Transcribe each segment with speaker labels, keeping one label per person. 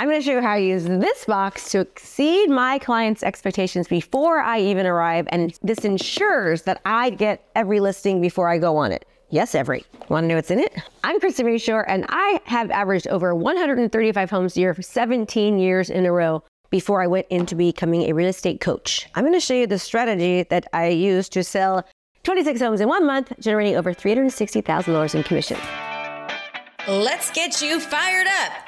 Speaker 1: I'm going to show you how I use this box to exceed my clients' expectations before I even arrive. And this ensures that I get every listing before I go on it. Yes, every. Want to know what's in it? I'm Krista Mashore, and I have averaged over 135 homes a year for 17 years in a row before I went into becoming a real estate coach. I'm going to show you the strategy that I use to sell 26 homes in one month, generating over $360,000 in commission.
Speaker 2: Let's get you fired up.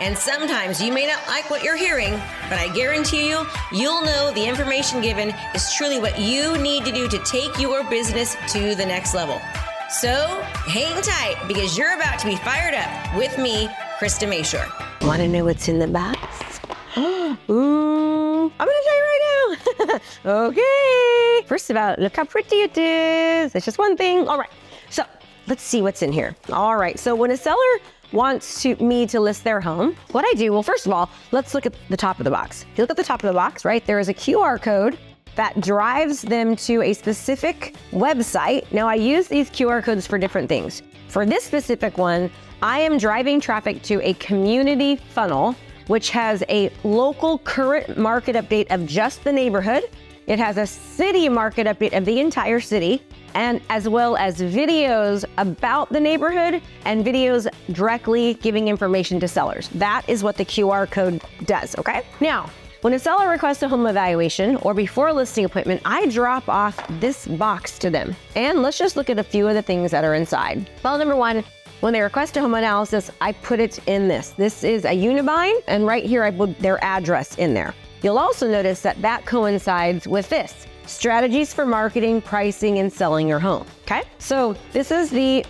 Speaker 2: And sometimes you may not like what you're hearing, but I guarantee you, you'll know the information given is truly what you need to do to take your business to the next level. So hang tight because you're about to be fired up with me, Krista Mashore.
Speaker 1: Want to know what's in the box? Ooh, I'm going to show you right now. okay. First of all, look how pretty it is. It's just one thing. All right. So let's see what's in here. All right. So when a seller wants to, me to list their home, what I do, well, first of all, let's look at the top of the box. If you look at the top of the box, right, there is a QR code that drives them to a specific website. Now, I use these QR codes for different things. For this specific one, I am driving traffic to a community funnel, which has a local current market update of just the neighborhood. It has a city market update of the entire city and as well as videos about the neighborhood and videos directly giving information to sellers. That is what the QR code does, okay? Now, when a seller requests a home evaluation or before a listing appointment, I drop off this box to them. And let's just look at a few of the things that are inside. Well, number one, when they request a home analysis, I put it in this. This is a Unibind, and right here I put their address in there. You'll also notice that that coincides with this strategies for marketing, pricing, and selling your home. Okay, so this is the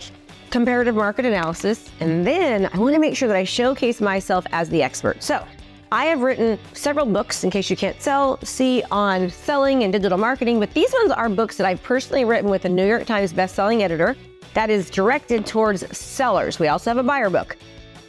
Speaker 1: comparative market analysis, and then I want to make sure that I showcase myself as the expert. So I have written several books, in case you can't sell, see on selling and digital marketing, but these ones are books that I've personally written with a New York Times bestselling editor that is directed towards sellers. We also have a buyer book.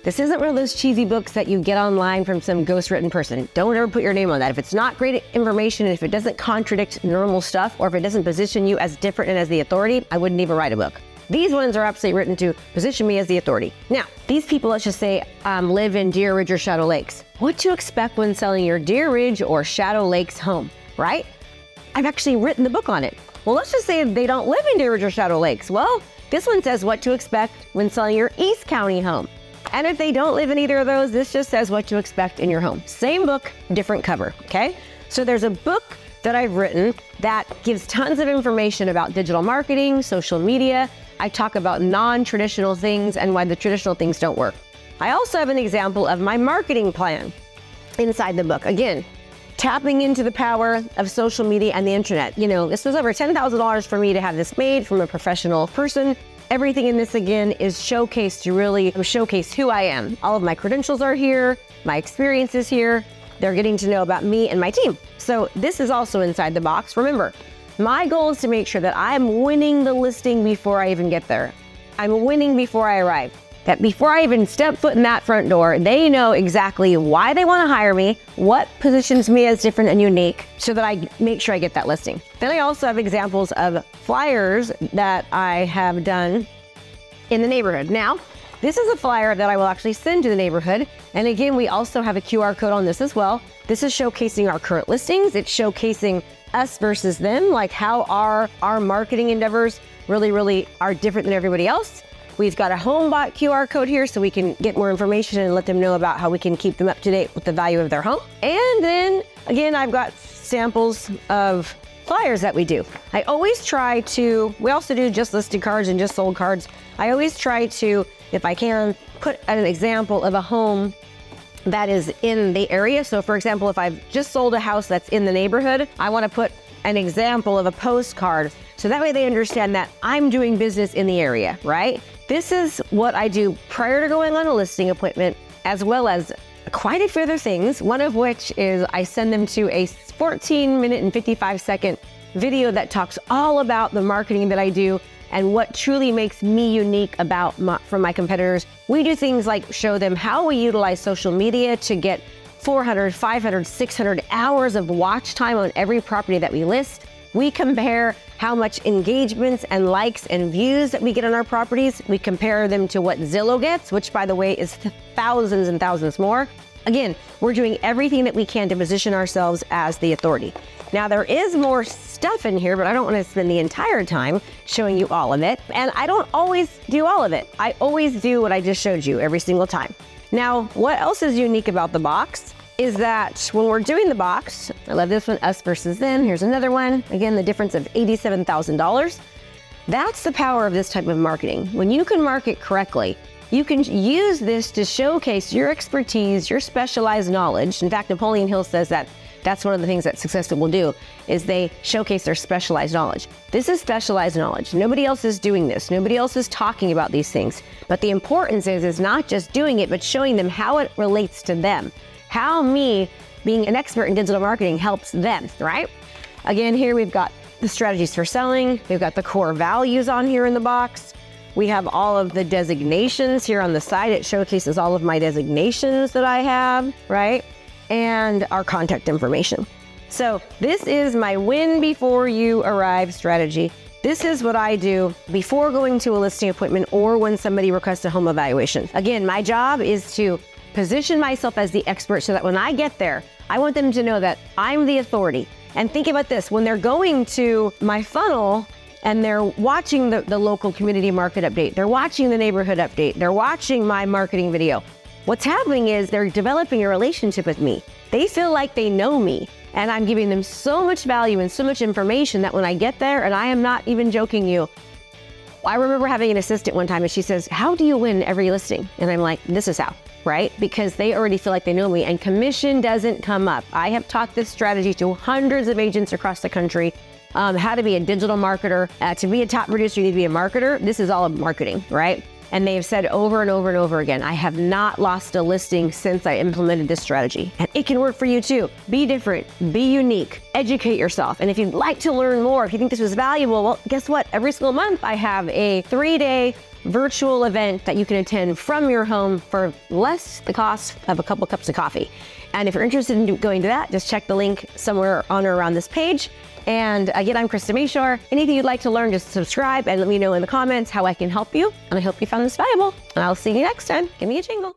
Speaker 1: This isn't one of those cheesy books that you get online from some ghostwritten person. Don't ever put your name on that. If it's not great information, and if it doesn't contradict normal stuff, or if it doesn't position you as different and as the authority, I wouldn't even write a book. These ones are absolutely written to position me as the authority. Now, these people, let's just say, um, live in Deer Ridge or Shadow Lakes. What to expect when selling your Deer Ridge or Shadow Lakes home, right? I've actually written the book on it. Well, let's just say they don't live in Deer Ridge or Shadow Lakes. Well, this one says what to expect when selling your East County home. And if they don't live in either of those, this just says what to expect in your home. Same book, different cover, okay? So there's a book that I've written that gives tons of information about digital marketing, social media. I talk about non traditional things and why the traditional things don't work. I also have an example of my marketing plan inside the book. Again, tapping into the power of social media and the internet. You know, this was over $10,000 for me to have this made from a professional person. Everything in this again is showcased to really showcase who I am. All of my credentials are here, my experience is here. They're getting to know about me and my team. So this is also inside the box. Remember, my goal is to make sure that I'm winning the listing before I even get there. I'm winning before I arrive that before I even step foot in that front door, they know exactly why they want to hire me, what positions me as different and unique, so that I make sure I get that listing. Then I also have examples of flyers that I have done in the neighborhood. Now, this is a flyer that I will actually send to the neighborhood. And again, we also have a QR code on this as well. This is showcasing our current listings. It's showcasing us versus them, like how our our marketing endeavors really, really are different than everybody else. We've got a HomeBot QR code here so we can get more information and let them know about how we can keep them up to date with the value of their home. And then again, I've got samples of flyers that we do. I always try to, we also do just listed cards and just sold cards. I always try to, if I can, put an example of a home that is in the area. So, for example, if I've just sold a house that's in the neighborhood, I want to put an example of a postcard so that way they understand that I'm doing business in the area, right? This is what I do prior to going on a listing appointment, as well as quite a few other things, one of which is I send them to a 14 minute and 55 second video that talks all about the marketing that I do and what truly makes me unique about my, from my competitors. We do things like show them how we utilize social media to get 400, 500, 600 hours of watch time on every property that we list. We compare how much engagements and likes and views that we get on our properties. We compare them to what Zillow gets, which by the way is thousands and thousands more. Again, we're doing everything that we can to position ourselves as the authority. Now, there is more stuff in here, but I don't want to spend the entire time showing you all of it. And I don't always do all of it. I always do what I just showed you every single time. Now, what else is unique about the box is that when we're doing the box, I love this one, us versus them. Here's another one. Again, the difference of $87,000. That's the power of this type of marketing. When you can market correctly, you can use this to showcase your expertise, your specialized knowledge. In fact, Napoleon Hill says that that's one of the things that successful will do is they showcase their specialized knowledge. This is specialized knowledge. Nobody else is doing this. Nobody else is talking about these things. But the importance is is not just doing it, but showing them how it relates to them. How me being an expert in digital marketing helps them, right? Again, here we've got the strategies for selling. We've got the core values on here in the box. We have all of the designations here on the side. It showcases all of my designations that I have, right? And our contact information. So, this is my win before you arrive strategy. This is what I do before going to a listing appointment or when somebody requests a home evaluation. Again, my job is to position myself as the expert so that when I get there, I want them to know that I'm the authority. And think about this when they're going to my funnel, and they're watching the, the local community market update, they're watching the neighborhood update, they're watching my marketing video. What's happening is they're developing a relationship with me. They feel like they know me, and I'm giving them so much value and so much information that when I get there, and I am not even joking you, I remember having an assistant one time and she says, How do you win every listing? And I'm like, This is how, right? Because they already feel like they know me and commission doesn't come up. I have taught this strategy to hundreds of agents across the country um, how to be a digital marketer. Uh, to be a top producer, you need to be a marketer. This is all marketing, right? And they have said over and over and over again, I have not lost a listing since I implemented this strategy. And it can work for you too. Be different, be unique, educate yourself. And if you'd like to learn more, if you think this was valuable, well, guess what? Every single month I have a three day virtual event that you can attend from your home for less the cost of a couple cups of coffee. And if you're interested in going to that, just check the link somewhere on or around this page. And again, I'm Krista Mashore. Anything you'd like to learn, just subscribe and let me know in the comments how I can help you. And I hope you found this valuable. And I'll see you next time. Give me a jingle.